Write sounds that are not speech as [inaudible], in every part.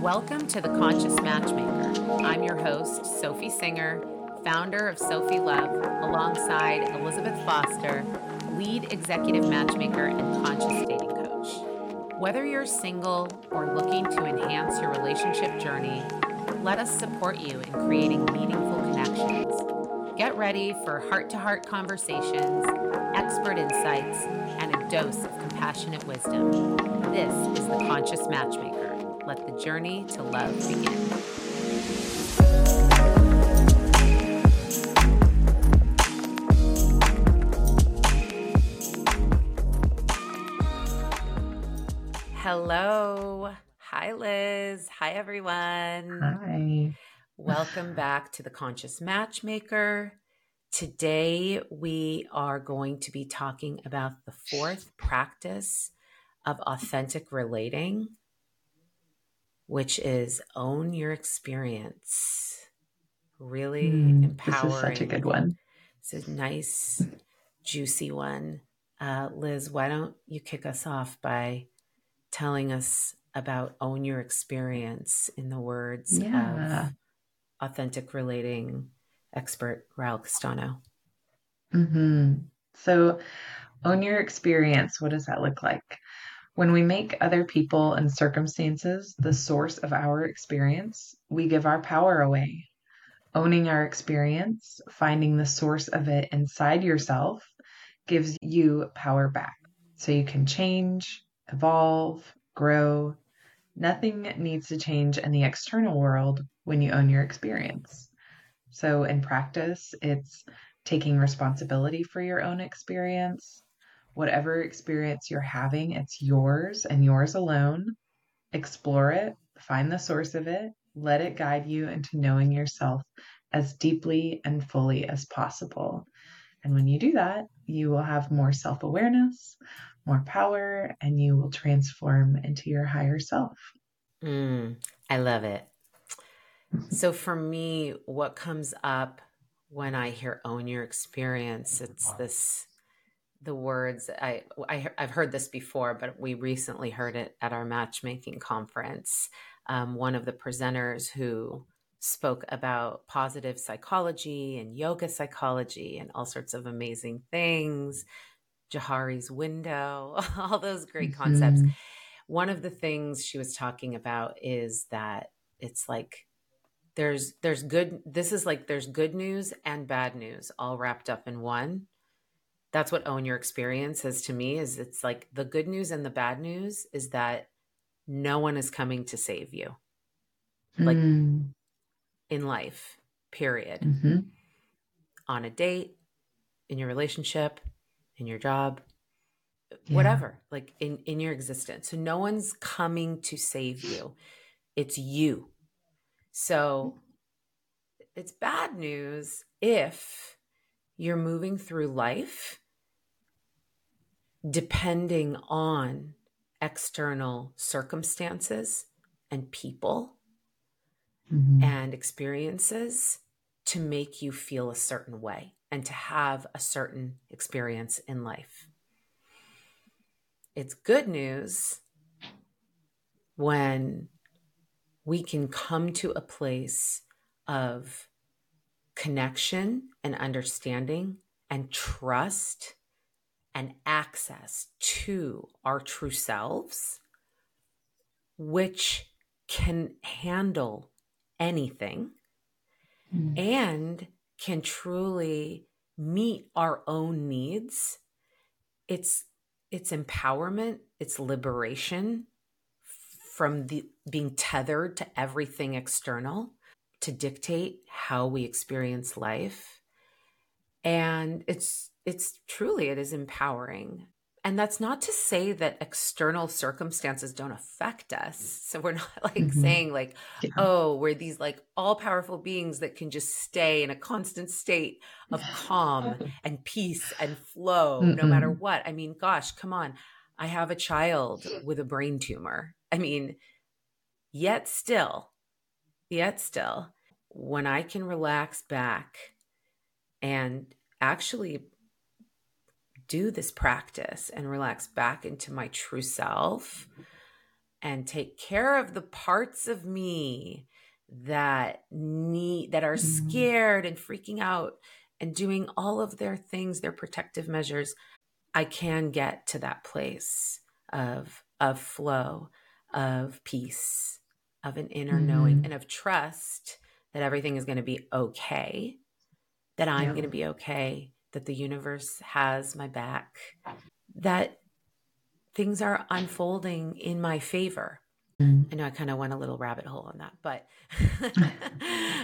Welcome to The Conscious Matchmaker. I'm your host, Sophy Singer, founder of Sophy Love, alongside Elizabeth Foster, lead executive matchmaker and conscious dating coach. Whether you're single or looking to enhance your relationship journey, let us support you in creating meaningful connections. Get ready for heart to heart conversations, expert insights, and a dose of compassionate wisdom. This is The Conscious Matchmaker let the journey to love begin. Hello. Hi, Liz. Hi, everyone. Hi. Welcome back to the Conscious Matchmaker. Today, we are going to be talking about the fourth practice of authentic relating which is own your experience. Really mm, empowering. This is such a good one. It's a nice, juicy one. Uh, Liz, why don't you kick us off by telling us about own your experience in the words yeah. of authentic relating expert Ryel Kestano? Mm-hmm. So, own your experience. What does that look like? When we make other people and circumstances the source of our experience, we give our power away. Owning our experience, finding the source of it inside yourself, gives you power back. So you can change, evolve, grow. Nothing needs to change in the external world when you own your experience. So, in practice, it's taking responsibility for your own experience, whatever experience you're having, it's yours and yours alone. Explore it, find the source of it, let it guide you into knowing yourself as deeply and fully as possible. And when you do that, you will have more self awareness, more power, and you will transform into your higher self. Mm, I love it. So, for me, what comes up when I hear own your experience, it's this the words I, I have heard this before, but we recently heard it at our matchmaking conference. Um, one of the presenters who spoke about positive psychology and yoga psychology and all sorts of amazing things, Johari's window, [laughs] all those great mm-hmm. concepts. One of the things she was talking about is that it's like there's there's good this is like there's good news and bad news all wrapped up in one that's what own your experience is to me is it's like the good news and the bad news is that no one is coming to save you like mm. in life period mm-hmm. on a date in your relationship in your job yeah. whatever like in in your existence so no one's coming to save you it's you so it's bad news if you're moving through life depending on external circumstances and people mm-hmm. and experiences to make you feel a certain way and to have a certain experience in life. It's good news when we can come to a place of connection and understanding and trust and access to our true selves, which can handle anything mm. and can truly meet our own needs. It's it's empowerment, it's liberation from the being tethered to everything external to dictate how we experience life. And it's it's truly it is empowering. And that's not to say that external circumstances don't affect us. So we're [laughs] not like mm-hmm. saying like yeah. oh we're these like all powerful beings that can just stay in a constant state of [laughs] calm and peace and flow mm no matter what. I mean gosh come on. I have a child with a brain tumor. I mean yet still yet still when i can relax back and actually do this practice and relax back into my true self, and take care of the parts of me that need that are mm-hmm. scared and freaking out and doing all of their things their protective measures i can get to that place of of flow of peace of an inner mm-hmm. knowing and of trust that everything is going to be okay that i'm yeah. going to be okay that the universe has my back that things are unfolding in my favor Mm. I know I kind of went a little rabbit hole on that, but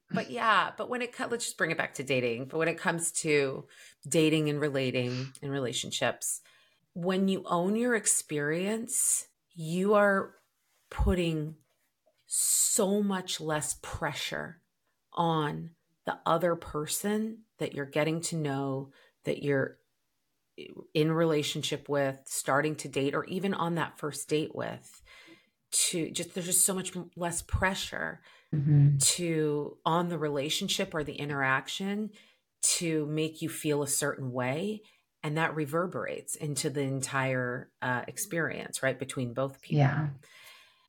[laughs] but yeah, but when it let's just bring it back to dating. But when it comes to dating and relating and relationships, when you own your experience, you are putting so much less pressure on the other person that you're getting to know, that you're in relationship with, starting to date, or even on that first date with to just there's just so much less pressure mm-hmm. to on the relationship or the interaction to make you feel a certain way and that reverberates into the entire uh, experience right between both people yeah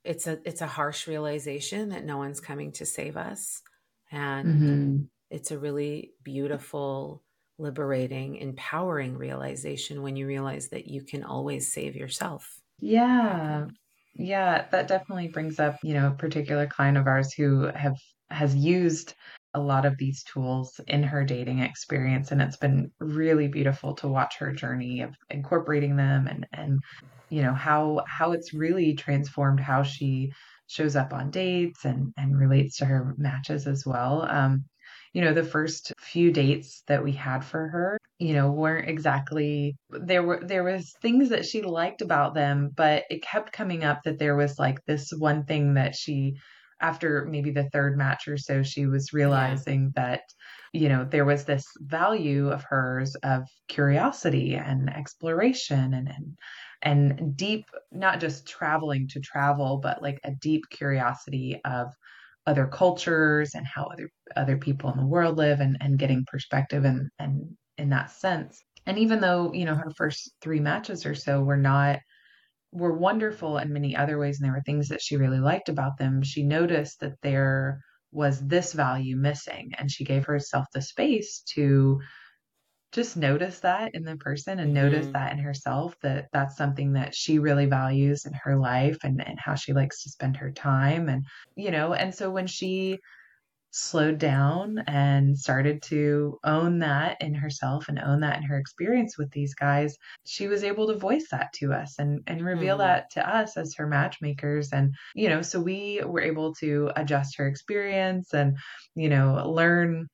it's a it's a harsh realization that no one's coming to save us and mm-hmm. It's a really beautiful liberating empowering realization when you realize that you can always save yourself. Yeah. Yeah, that definitely brings up, you know, a particular client of ours who have has used a lot of these tools in her dating experience and it's been really beautiful to watch her journey of incorporating them and and you know how how it's really transformed how she shows up on dates and and relates to her matches as well. Um you know the first few dates that we had for her you know weren't exactly there were there was things that she liked about them but it kept coming up that there was like this one thing that she after maybe the third match or so she was realizing yeah. that you know there was this value of hers of curiosity and exploration and and and deep not just traveling to travel but like a deep curiosity of other cultures and how other other people in the world live and and getting perspective and and in that sense. And even though, you know, her first three matches or so were not were wonderful in many other ways and there were things that she really liked about them, she noticed that there was this value missing and she gave herself the space to just notice that in the person and mm-hmm. notice that in herself that that's something that she really values in her life and, and how she likes to spend her time and you know and so when she slowed down and started to own that in herself and own that in her experience with these guys, she was able to voice that to us and, and reveal mm. that to us as her matchmakers. And, you know, so we were able to adjust her experience and, you know, learn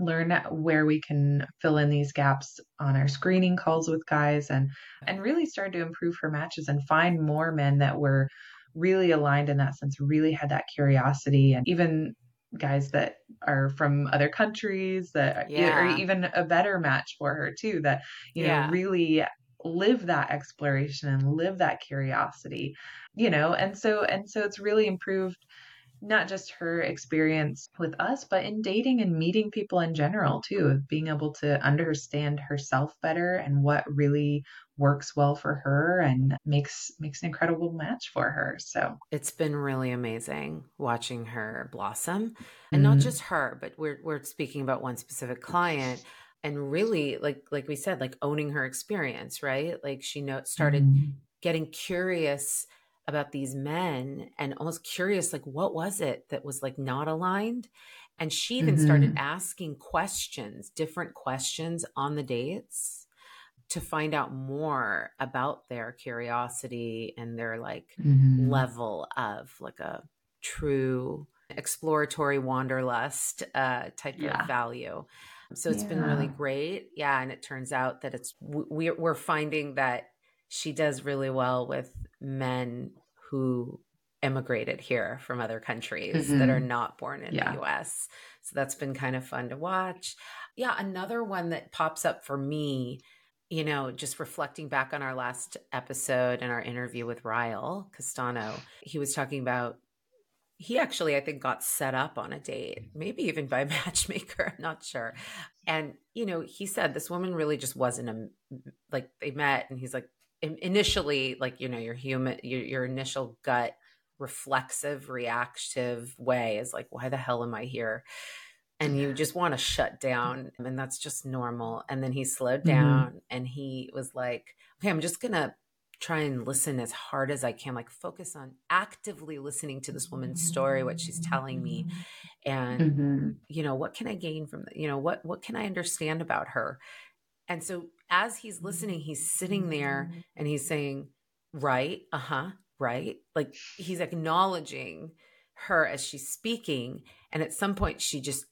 learn where we can fill in these gaps on our screening calls with guys and and really start to improve her matches and find more men that were really aligned in that sense really had that curiosity and even guys that are from other countries that yeah. are even a better match for her too that you know really live that exploration and live that curiosity you know and so and so it's really improved not just her experience with us, but in dating and meeting people in general too, of being able to understand herself better and what really works well for her and makes makes an incredible match for her. So it's been really amazing watching her blossom. And mm-hmm. not just her, but we're we're speaking about one specific client and really like like we said, like owning her experience, right? Like she know started mm-hmm. getting curious about these men and almost curious like what was it that was like not aligned and she even mm-hmm. started asking questions different questions on the dates to find out more about their curiosity and their like mm-hmm. level of like a true exploratory wanderlust uh, type yeah. of value so it's yeah. been really great yeah and it turns out that it's we, we're finding that she does really well with men who immigrated here from other countries mm-hmm. that are not born in yeah. the US. So that's been kind of fun to watch. Yeah, another one that pops up for me, you know, just reflecting back on our last episode and our interview with Ryel Kestano, he was talking about he actually i think got set up on a date maybe even by a [laughs] matchmaker i'm not sure and you know he said this woman really just wasn't a like they met and he's like initially like you know your human your, your initial gut reflexive reactive way is like why the hell am i here and you just want to shut down and that's just normal and then he slowed mm-hmm. down mm-hmm. and he was like okay i'm just gonna try and listen as hard as i can like focus on actively listening to this woman's story what she's telling me and mm-hmm. you know what can i gain from you know what what can i understand about her and so as he's listening he's sitting there and he's saying right uh-huh right like he's acknowledging her as she's speaking and at some point she just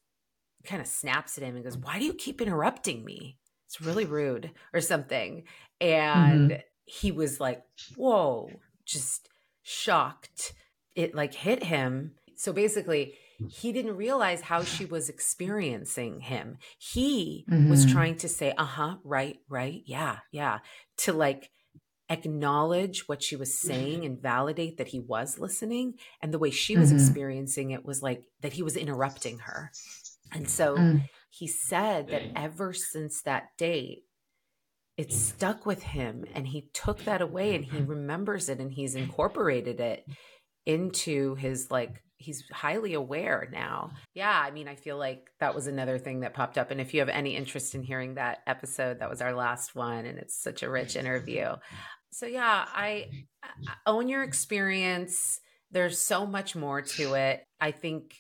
kind of snaps at him and goes, Why do you keep interrupting me? It's really rude or something. And mm-hmm. he was like, Whoa, just shocked. It like hit him. So basically, he didn't realize how she was experiencing him. He mm-hmm. was trying to say, uh huh, right, right, yeah, yeah, to like acknowledge what she was saying and validate that he was listening. And the way she was mm-hmm. experiencing it was like that he was interrupting her. And so mm. he said that ever since that date, it stuck with him and he took that away and he remembers it and he's incorporated it into his like he's highly aware now. Yeah, I mean, I feel like that was another thing that popped up. And if you have any interest in hearing that episode, that was our last one, and it's such a rich interview. So yeah, I, I own your experience. There's so much more to it. I think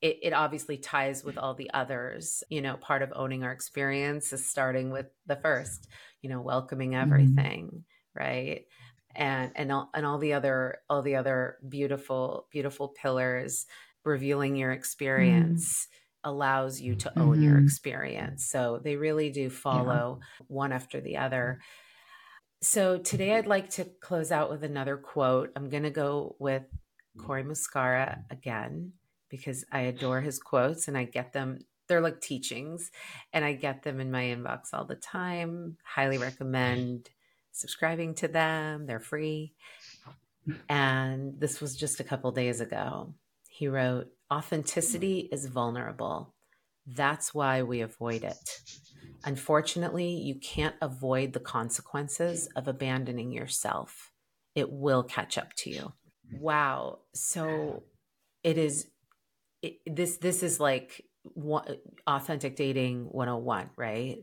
it, it obviously ties with all the others. You know, part of owning our experience is starting with the first, you know, welcoming mm-hmm. everything, mm-hmm. right? And and all, and all the other all the other beautiful beautiful pillars revealing your experience mm-hmm. allows you to own mm-hmm. your experience. So they really do follow yeah. one after the other. So today I'd like to close out with another quote. I'm going to go with Cory Muscara again because I adore his quotes and I get them. They're like teachings and I get them in my inbox all the time. Highly recommend subscribing to them. They're free. And this was just a couple days ago. He wrote, Authenticity is vulnerable. That's why we avoid it. Unfortunately, you can't avoid the consequences of abandoning yourself. It will catch up to you. Wow. So it is it, this this is like one, authentic dating 101 right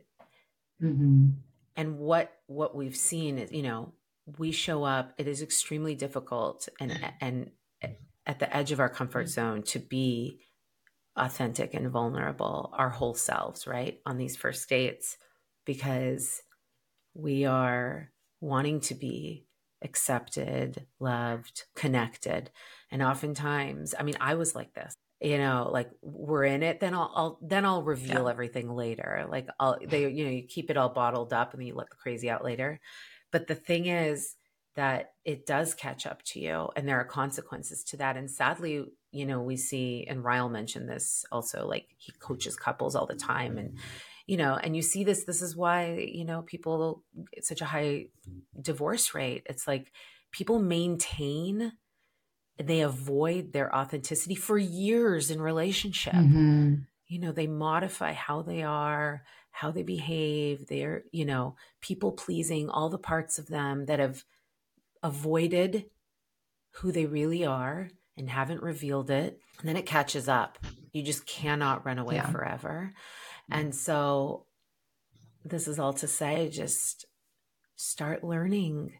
mm-hmm. And what what we've seen is you know we show up it is extremely difficult and mm. and at the edge of our comfort mm. zone to be authentic and vulnerable our whole selves right on these first dates because we are wanting to be accepted loved connected. And oftentimes i mean i was like this you know like we're in it then i'll, I'll then i'll reveal yeah. everything later. Like i'll they you know you keep it all bottled up and then you let the crazy out later. But the thing is that it does catch up to you and there are consequences to that. And sadly you know we see and Ryel mentioned this also like he coaches couples all the time and you know and you see this this is why you know people it's such a high divorce rate. It's like people maintain they avoid their authenticity for years in relationship. Mm-hmm. You know, they modify how they are, how they behave, they're, you know, people pleasing, all the parts of them that have avoided who they really are and haven't revealed it. And then it catches up. You just cannot run away yeah. forever. And so, this is all to say just start learning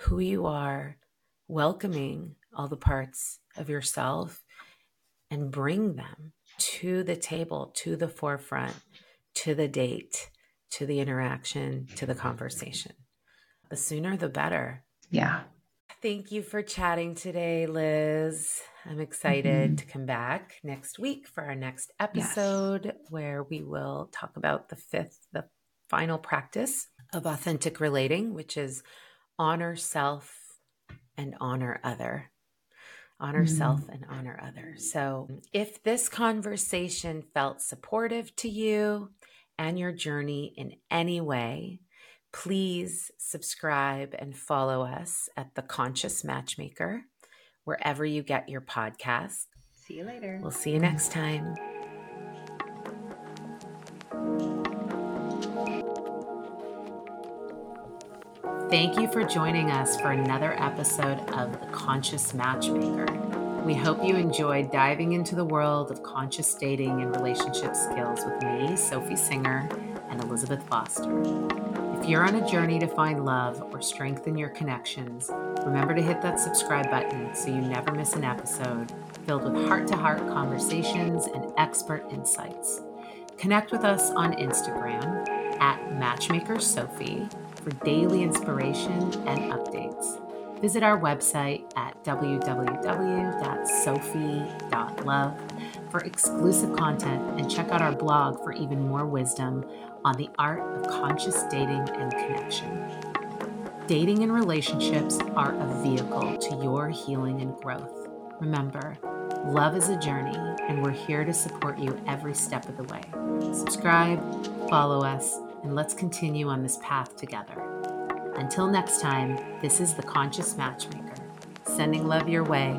who you are, welcoming all the parts of yourself and bring them to the table, to the forefront, to the date, to the interaction, to the conversation. The sooner the better. Yeah. Thank you for chatting today, Liz. I'm excited mm-hmm. to come back next week for our next episode yes. where we will talk about the fifth, the final practice of authentic relating, which is honor self and honor other honor mm-hmm. self and honor others. So, if this conversation felt supportive to you and your journey in any way, please subscribe and follow us at The Conscious Matchmaker, wherever you get your podcast. See you later. We'll see you next time. Thank you for joining us for another episode of The Conscious Matchmaker. We hope you enjoyed diving into the world of conscious dating and relationship skills with me, Sophy Singer, and Elizabeth Foster. If you're on a journey to find love or strengthen your connections, remember to hit that subscribe button so you never miss an episode filled with heart to heart conversations and expert insights. Connect with us on Instagram at Matchmaker Sophy for daily inspiration and updates. Visit our website at www.sophy.love for exclusive content and check out our blog for even more wisdom on the art of conscious dating and connection. Dating and relationships are a vehicle to your healing and growth. Remember, love is a journey, and we're here to support you every step of the way. Subscribe, follow us, and let's continue on this path together. Until next time, this is the Conscious Matchmaker, sending love your way